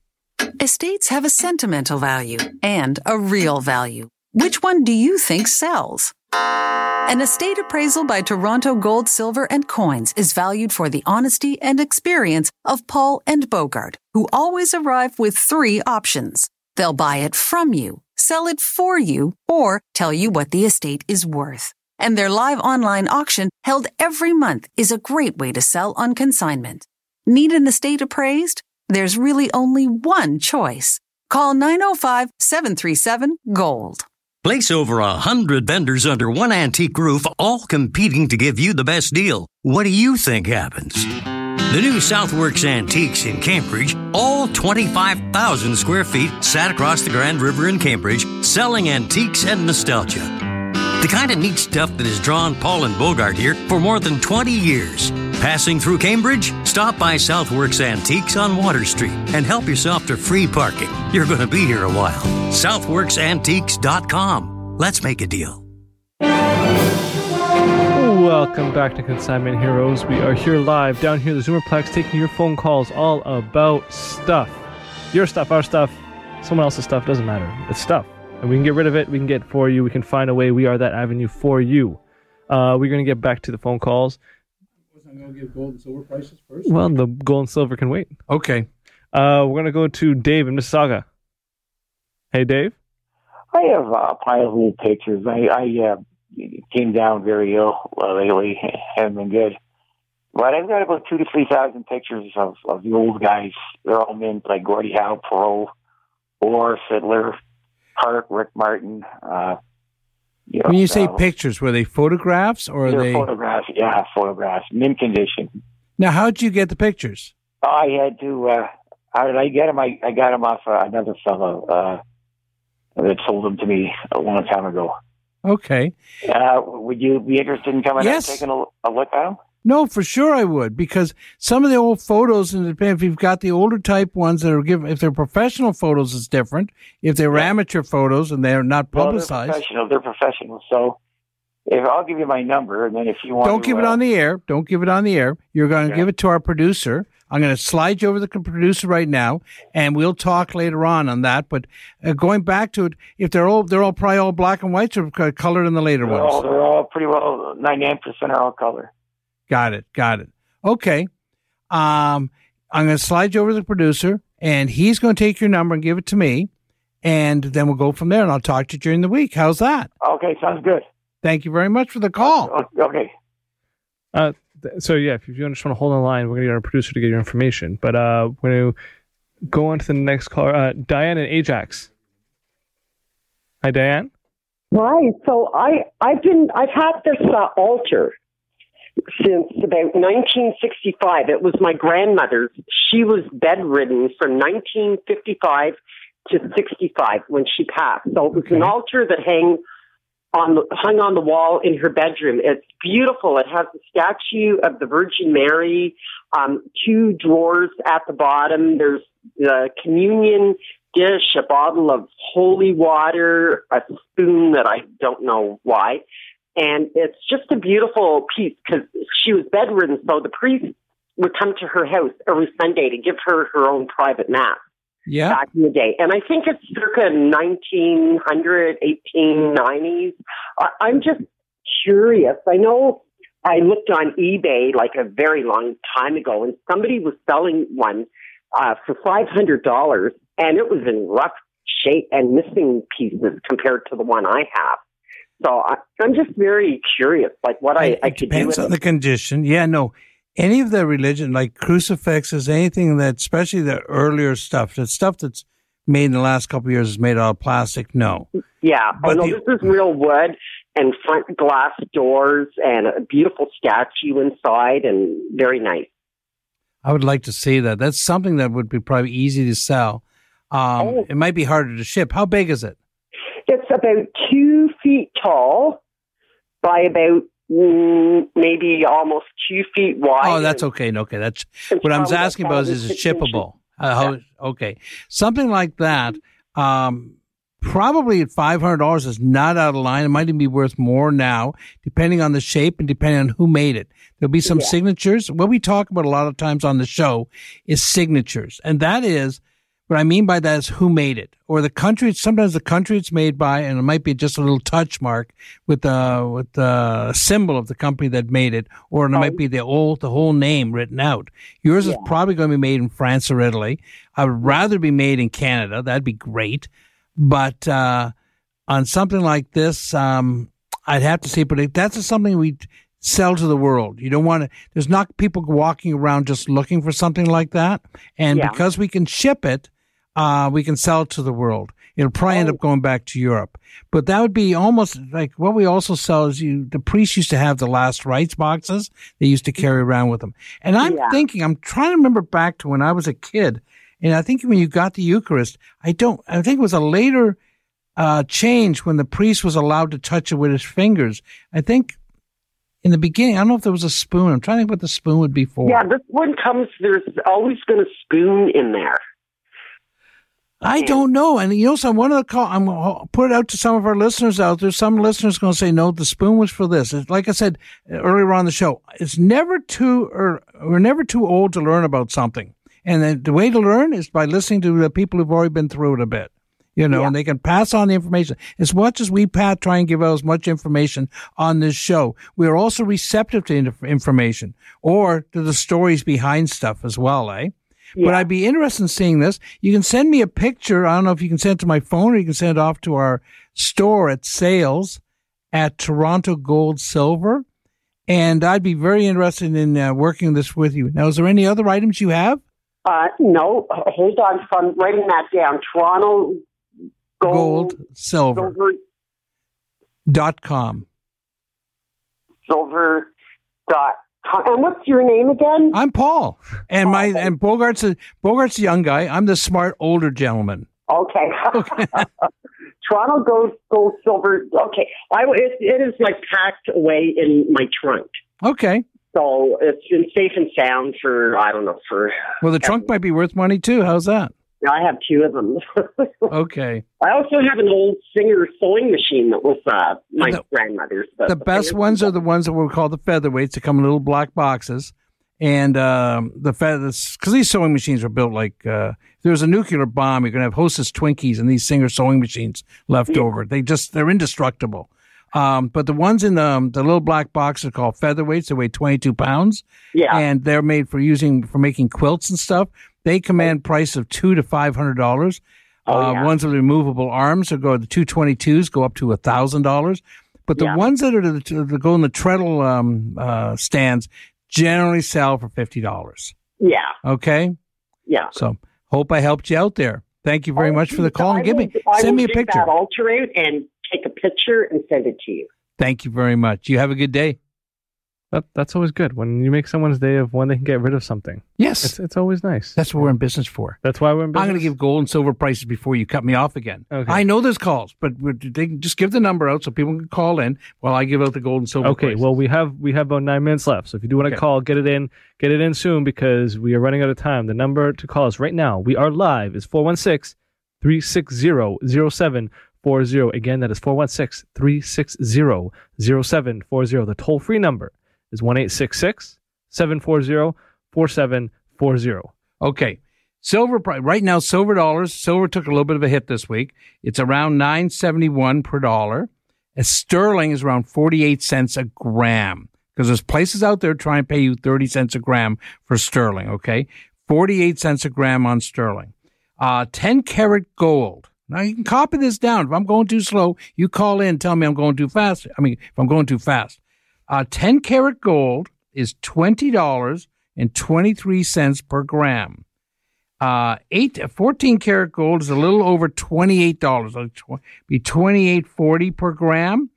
Estates have a sentimental value and a real value. Which one do you think sells? An estate appraisal by Toronto Gold, Silver, and Coins is valued for the honesty and experience of Paul and Bogart, who always arrive with three options. They'll buy it from you, sell it for you, or tell you what the estate is worth. And their live online auction held every month is a great way to sell on consignment. Need an estate appraised? There's really only one choice. Call 905 737 GOLD. Place over a hundred vendors under one antique roof, all competing to give you the best deal. What do you think happens? The new Southworks Antiques in Cambridge, all 25,000 square feet, sat across the Grand River in Cambridge, selling antiques and nostalgia. The kind of neat stuff that has drawn Paul and Bogart here for more than 20 years. Passing through Cambridge? Stop by Southworks Antiques on Water Street and help yourself to free parking. You're going to be here a while. SouthworksAntiques.com. Let's make a deal. Welcome back to Consignment Heroes. We are here live down here the Zoomerplex taking your phone calls all about stuff. Your stuff, our stuff, someone else's stuff, doesn't matter. It's stuff. And we can get rid of it, we can get it for you, we can find a way. We are that avenue for you. Uh, we're going to get back to the phone calls. I'm going to give gold and silver prices first. Well, the gold and silver can wait. Okay. Uh, we're going to go to Dave in Mississauga. Hey, Dave. I have a pile of old pictures. I, I uh, came down very ill uh, lately. Haven't been good. But I've got about two to three thousand pictures of, of the old guys. They're all mint, like Gordie Howe, Perreault, Orr, Fiddler, Hart, Rick Martin. Uh, you know, When you say uh, pictures, were they photographs or are they're photographs, yeah, photographs, mint condition. Now, how'd you get the pictures? I had to. Uh, how did I get them? I, I got them off uh, another fellow uh, that sold them to me a long time ago. Okay. Uh, would you be interested in coming Yes. and taking a, a look at them? No, for sure I would because some of the old photos, and if you've got the older type ones that are given, if they're professional photos, it's different. If they're amateur photos and they're not Well, they're publicized, professional. They're professional. So, if I'll give you my number, and then if you want, don't to, give it uh, on the air. Don't give it on the air. You're going to Yeah. give it to our producer. I'm going to slide you over to the producer right now, and we'll talk later on on that. But uh, going back to it, if they're all they're all probably all black and whites or colored in the later They're ones. all, they're all pretty well. Ninety nine percent are all color. Got it. Got it. Okay. Um, I'm going to slide you over to the producer, and he's going to take your number and give it to me, and then we'll go from there. And I'll talk to you during the week. How's that? Okay, sounds good. Thank you very much for the call. Okay. Uh, so yeah, if you just want to hold on the line, we're gonna get our producer to get your information. But uh, we're gonna go on to the next caller, uh, Diane and Ajax. Hi, Diane. Hi. So I I've been I've had this uh, altar since about 1965. It was my grandmother's. She was bedridden from 1955 to 65 when she passed. So it was an altar that hang on the, hung on the wall in her bedroom. It's beautiful. It has a statue of the Virgin Mary, um, two drawers at the bottom. There's the communion dish, a bottle of holy water, a spoon that I don't know why. And it's just a beautiful piece because she was bedridden, so the priest would come to her house every Sunday to give her her own private mass Yeah. back in the day. And I think it's circa 1900, 1890s. I, I'm just curious. I know I looked on eBay like a very long time ago, and somebody was selling one uh, for $500, and it was in rough shape and missing pieces compared to the one I have. So I, I'm just very curious, like what I, I could do Depends on it. the condition. Yeah, no. Any of the religion, like crucifixes, anything that, especially the earlier stuff, the stuff that's made in the last couple of years is made out of plastic. No. Yeah. But oh, no, the- this is real wood and front glass doors and a beautiful statue inside and very nice. I would like to see that. That's something that would be probably easy to sell. Um, Oh. It might be harder to ship. How big is it? About two feet tall by about mm, maybe almost two feet wide. Oh, that's okay. Okay, that's what I was asking about. Is, is it chippable? Uh, how, Okay, something like that. Um, probably at five hundred dollars is not out of line. It might even be worth more now, depending on the shape and depending on who made it. There'll be some Yeah. signatures. What we talk about a lot of times on the show is signatures, and that is what I mean by that is who made it or the country. Sometimes the country it's made by, and it might be just a little touch mark with the with the symbol of the company that made it, or it might be the old the whole name written out. Yours is probably going to be made in France or Italy. I would rather be made in Canada. That'd be great, but uh, on something like this, um, I'd have to see. But that's something we sell to the world. You don't want to. There's not people walking around just looking for something like that, and Yeah. because we can ship it uh, we can sell it to the world. It'll probably end up going back to Europe. But that would be almost like what we also sell is you, the priests used to have the last rites boxes they used to carry around with them. And I'm Yeah. thinking, I'm trying to remember back to when I was a kid. And I think when you got the Eucharist, I don't, I think it was a later, uh, change when the priest was allowed to touch it with his fingers. I think in the beginning, I don't know if there was a spoon. I'm trying to think what the spoon would be for. Yeah, this one comes, there's always been a spoon in there. I don't know. And you know, so one of the call, I'm gonna put it out to some of our listeners out there. Some listeners going to say, no, the spoon was for this. It's, like I said uh, earlier on the show, it's never too, or we're never too old to learn about something. And then the way to learn is by listening to the people who've already been through it a bit. You know, and they can pass on the information. As much as we, Pat, try and give out as much information on this show, we are also receptive to inf- information or to the stories behind stuff as well, eh? But I'd be interested in seeing this. You can send me a picture. I don't know if you can send it to my phone or you can send it off to our store at sales at Toronto Gold Silver. and I'd be very interested in uh, working this with you. Now, is there any other items you have? Uh, no, hold on. I'm writing that down. Toronto Gold, silver, silver, dot com. silver dot. And what's your name again? I'm Paul, and my and Bogart's a Bogart's a young guy. I'm the smart older gentleman. Okay. Toronto gold, gold, silver. Okay, I it, it is like packed away in my trunk, Okay. so it's been safe and sound for I don't know for. Well, the trunk might be worth money too. How's that? I have two of them. Okay. I also have an old Singer sewing machine that was uh, my grandmother's. but The best ones are the ones that we call the featherweights. They come in little black boxes, and um, the feathers because these sewing machines were built like uh, if there was a nuclear bomb, you're gonna have Hostess Twinkies and these Singer sewing machines left over. They just they're indestructible. Um, but the ones in the um, the little black box are called featherweights. They weigh 22 pounds. Yeah. and they're made for using for making quilts and stuff. They command price of two to five hundred dollars. Oh, uh. Ones with removable arms will go the two twenty twos go up to a thousand dollars. But the Yeah. ones that are the, that go in the treadle um, uh, stands generally sell for fifty dollars. Yeah, Okay, yeah. so hope I helped you out there. Thank you very much for the call and give me send me a picture. That altar out and take a picture and send it to you. Thank you very much. You have a good day. That, that's always good when you make someone's day of when they can get rid of something. Yes, It's, it's always nice. that's what we're in business for. That's why we're in business. I'm going to give gold and silver prices before you cut me off again. Okay. I know there's calls, but they can just give the number out so people can call in while I give out the gold and silver. Okay, prices. well we have we have about nine minutes left. So if you do want to Okay. call, get it in, get it in soon because we are running out of time. The number to call us right now, we are live, is 416-360-0740. Again, that is 416-360-0740. The toll free number is 1-866-740-4740. Okay. Silver price right now, silver dollars. Silver took a little bit of a hit this week. It's around nine seventy one per dollar. And sterling is around forty eight cents a gram because there's places out there trying to pay you thirty cents a gram for sterling. Okay, forty eight cents a gram on sterling. Uh, ten karat gold. Now you can copy this down. If I'm going too slow, you call in tell me I'm going too fast. I mean, if I'm going too fast. Uh, 10 karat gold is $20.23 per gram. Uh, eight, 14 karat gold is a little over $28, like be 28.40 per gram.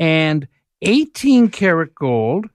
And 18 karat gold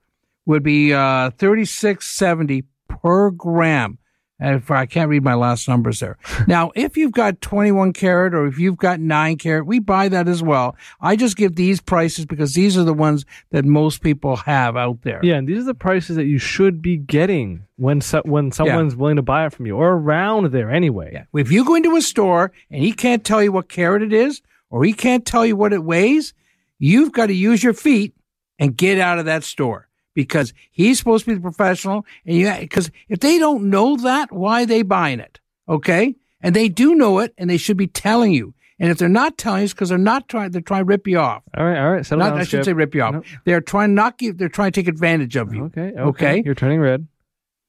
would be uh, 36.70 per gram. And if I can't read my last numbers there. now, if you've got 21 carat or if you've got 9 carat, we buy that as well. I just give these prices because these are the ones that most people have out there. Yeah, and these are the prices that you should be getting when so, when someone's willing to buy it from you or around there anyway. Yeah. If you go into a store and he can't tell you what carat it is or he can't tell you what it weighs, you've got to use your feet and get out of that store because he's supposed to be the professional. And you, because if they don't know that, why are they buying it? Okay. And they do know it and they should be telling you. And if they're not telling you, it's because they're not trying, they're trying to rip you off. All right, all right. Settle Not, down, I shouldn't Skip. say rip you off. Nope. They're trying to not give, they're trying to take advantage of you. Okay, okay. Okay. You're turning red.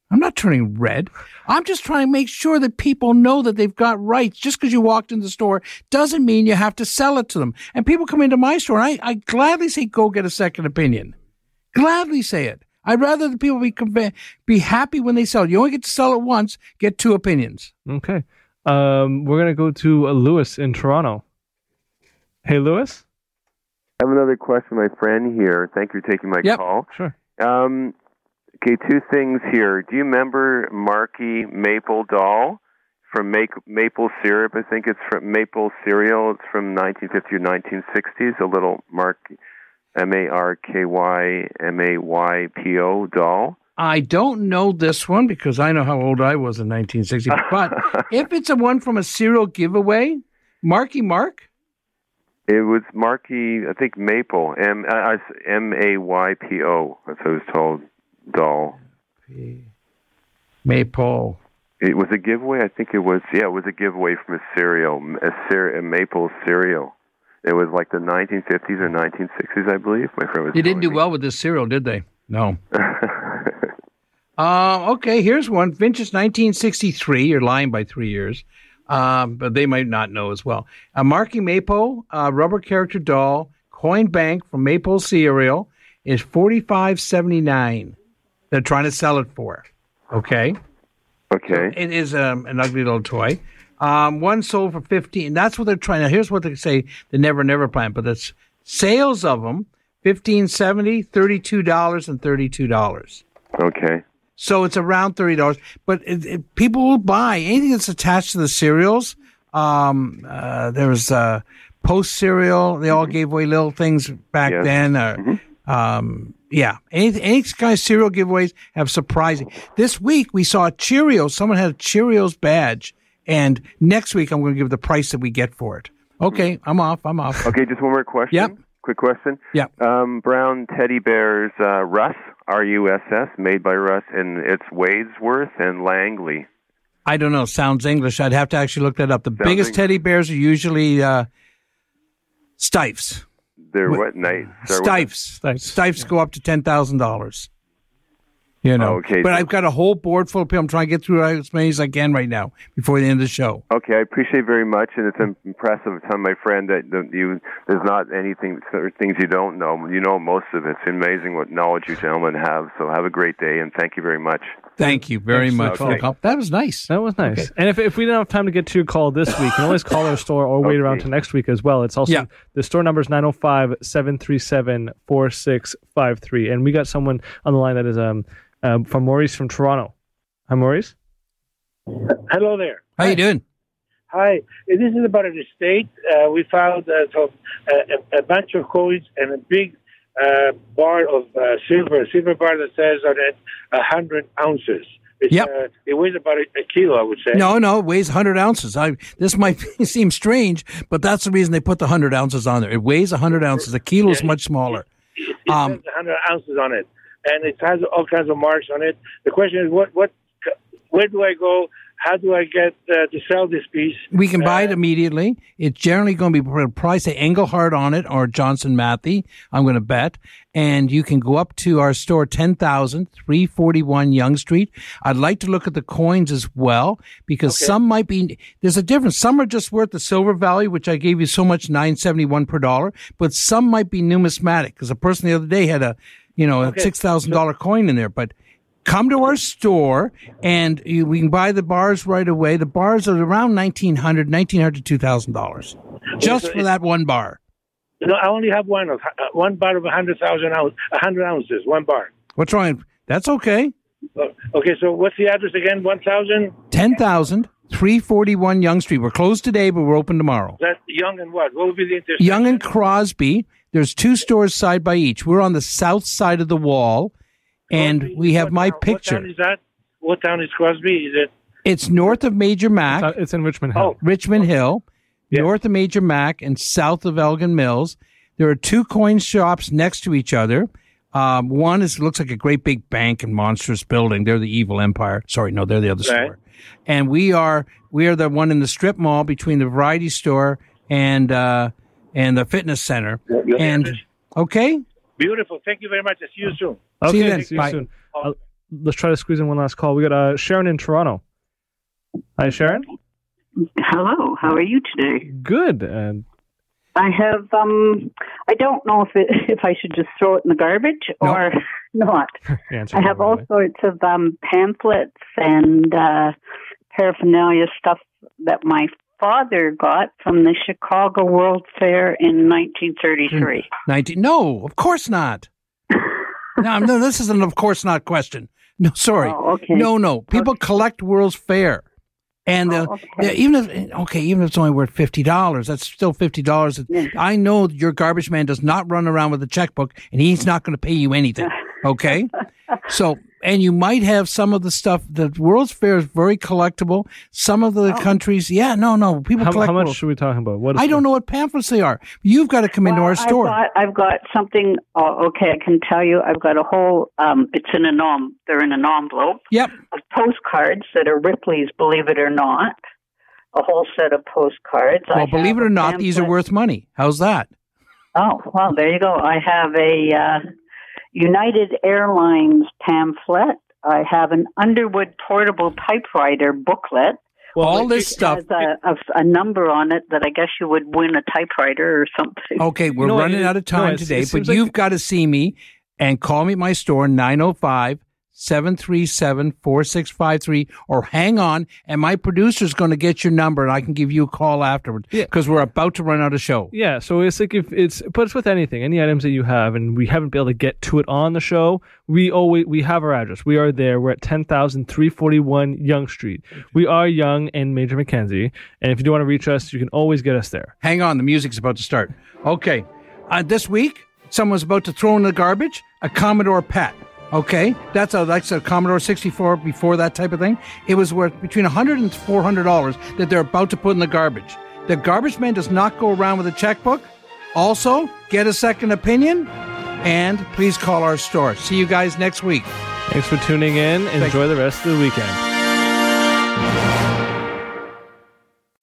I'm not turning red. I'm just trying to make sure that people know that they've got rights. Just because you walked in the store doesn't mean you have to sell it to them. And people come into my store, and I, I gladly say, go get a second opinion. Gladly say it. I'd rather the people be be happy when they sell it. You only get to sell it once. Get two opinions. Okay. Um, we're gonna go to uh, Lewis in Toronto. Hey, Lewis. I have another question, my friend here. Thank you for taking my Yep, call. Sure. Um, okay, two things here. Do you remember Marky Maypo Doll from Ma- Maple Syrup? I think it's from Maple Cereal. It's from 1950 or 1960s. A little Mark M A R K Y M A Y P O doll. I don't know this one because I know how old I was in 1960. But if it's a one from a cereal giveaway, Marky Mark. It was Marky, I think Maypo, M uh, M A Y P O. That's what I was told. Doll. Maple. It was a giveaway. I think it was. Yeah, it was a giveaway from a cereal, a, cere- a maple cereal. It was like the 1950s or 1960s, I believe. My friend was. They didn't do well with this cereal, did they? No. Uh, okay, here's one. Vintage 1963. You're lying by three years. Um, but they might not know as well. A Marky Maypo uh, rubber character doll, coin bank from Maypo cereal. is forty five seventy nine. They're trying to sell it for. Okay. Okay. It is um, an ugly little toy. Um, one sold for fifteen. That's what they're trying. Now, here's what they say: the Never Never plan, but it's sales of them fifteen seventy, thirty two dollars, and thirty two dollars. Okay. So it's around thirty dollars. But it, it, people will buy anything that's attached to the cereals. Um, uh, there was uh, Post cereal. They all gave away little things back Yes. then. Uh, um, yeah, any any kind of cereal giveaways have surprising. This week we saw Cheerios. Someone had a Cheerios badge, and next week I'm going to give the price that we get for it. Okay, I'm off. I'm off. Okay, just one more question. Yep. Quick question. Yep. Um, brown teddy bears, uh, Russ, R U S S, made by Russ, and it's Wadesworth and Langley. I don't know. Sounds English. I'd have to actually look that up. The Sounds biggest English. teddy bears are usually uh, Steiffs. They're what night? What- Steiffs. Steiffs go up to ten thousand dollars. You know. Oh, okay, But so- I've got a whole board full of people. I'm trying to get through as many as I can right now before the end of the show. Okay, I appreciate very much, and it's impressive. Tell my friend that you there's not anything things you don't know. You know most of it. It's amazing what knowledge you gentlemen have. So have a great day, and thank you very much. Thank you very Thanks much. the for call. call. That was nice. That was nice. And if, if we don't have time to get to your call this week, you can always call our store or wait around to next week as well. It's also Yeah. the store number is 905 737 4653. And we got someone on the line that is um, um from Maurice from Toronto. Hi, Maurice. Hello there. How you doing? Hi. This is about an estate. Uh, we found uh, so, uh, a, a bunch of coins and a big uh, bar of uh, silver, a silver bar that says on it a hundred ounces. It's, Yep. uh, it weighs about a, a kilo, I would say. No, no, it weighs 100 ounces. I, this might seem strange, but that's the reason they put the 100 ounces on there. It weighs 100 ounces. A kilo is much smaller. It Um, says 100 ounces on it, and it has all kinds of marks on it. The question is, what, what, where do I go? How do I get uh, to sell this piece? We can buy it immediately. It's generally going to be priced at Engelhard on it or Johnson Matthey, I'm going to bet. And you can go up to our store, 10,000, 341 Yonge Street. I'd like to look at the coins as well because some might be, there's a difference. Some are just worth the silver value, which I gave you so much, 971 per dollar, but some might be numismatic because a person the other day had a, you know, a $6,000 coin in there, but come to our store and you, we can buy the bars right away. The bars are around 1900 1900 to $2,000 just so for that one bar. No, I only have one of uh, one bar of 100,000 ounce, 100 ounces, one bar. What's wrong? That's okay. Uh, Okay, so what's the address again? 1,000? 10,000 341 Yonge Street. We're closed today, but we're open tomorrow. That Yonge and what? What would be the intersection? Yonge and Crosby. There's two stores side by each. We're on the south side of the wall, and we have my What picture. town is that? What town is Crosby? Is it? It's north of Major Mac. It's, in Richmond Hill. Oh. Richmond Hill, north of Major Mac, and south of Elgin Mills. There are two coin shops next to each other. Um, one is looks like a great big bank and monstrous building. They're the evil empire. Sorry, no, they're the other Right. store. And we are we are the one in the strip mall between the variety store and uh, and the fitness center. your And address? okay, Beautiful. Thank you very much. I'll see you soon. See you then. see you Bye. soon. Uh, let's try to squeeze in one last call. We got uh, Sharon in Toronto. Hi, Sharon. Hello, how are you today? Good. And I have um I don't know if it, if I should just throw it in the garbage or not. answer I have all sorts of um pamphlets and uh paraphernalia stuff that my father got from the Chicago World Fair in 1933. nineteen. No, of course not. no, no, this is an of course not question. No, sorry. Oh, okay. No, no. People collect World's Fair. And uh, yeah, even if okay, even if it's only worth fifty dollars, that's still fifty dollars. I know your garbage man does not run around with a checkbook, and he's not going to pay you anything. Okay, so and you might have some of the stuff. The World's Fair is very collectible. Some of the countries, yeah, no, no, people how, collect. how much World's- should we talking about? What is I don't know what pamphlets they are. You've got to come into our store. I've got, I've got something. Oh, okay, I can tell you. I've got a whole. Um, it's in an om. They're in an envelope. Yep. Of postcards that are Ripley's. Believe it or not, a whole set of postcards. I well, believe it or a not, these are worth money. How's that? Oh, well, there you go. I have a uh, United Airlines pamphlet. I have an Underwood portable typewriter booklet. Well, all this stuff. has a, a, a number on it that I guess you would win a typewriter or something. Okay, we're No, running it- out of time it's- today, but like- you've got to see me and call me at my store 905 737 4653 or hang on and my producer's going to get your number and I can give you a call afterwards because we're about to run out of show. Yeah, so it's like if it's but it's with anything, any items that you have, and we haven't been able to get to it on the show. We always we have our address. We are there. We're at 10,341 Yonge Street. We are Yonge and Major Mackenzie and if you do want to reach us, you can always get us there. Hang on, the music's about to start. Okay. Uh, this week, someone's about to throw in the garbage a Commodore PET. Okay, that's a that's a Commodore 64 before that type of thing. It was worth between 100 and 400 dollars that they're about to put in the garbage. The garbage man does not go around with a checkbook. Also, get a second opinion, and please call our store. See you guys next week. Thanks for tuning in. Enjoy the rest of the weekend.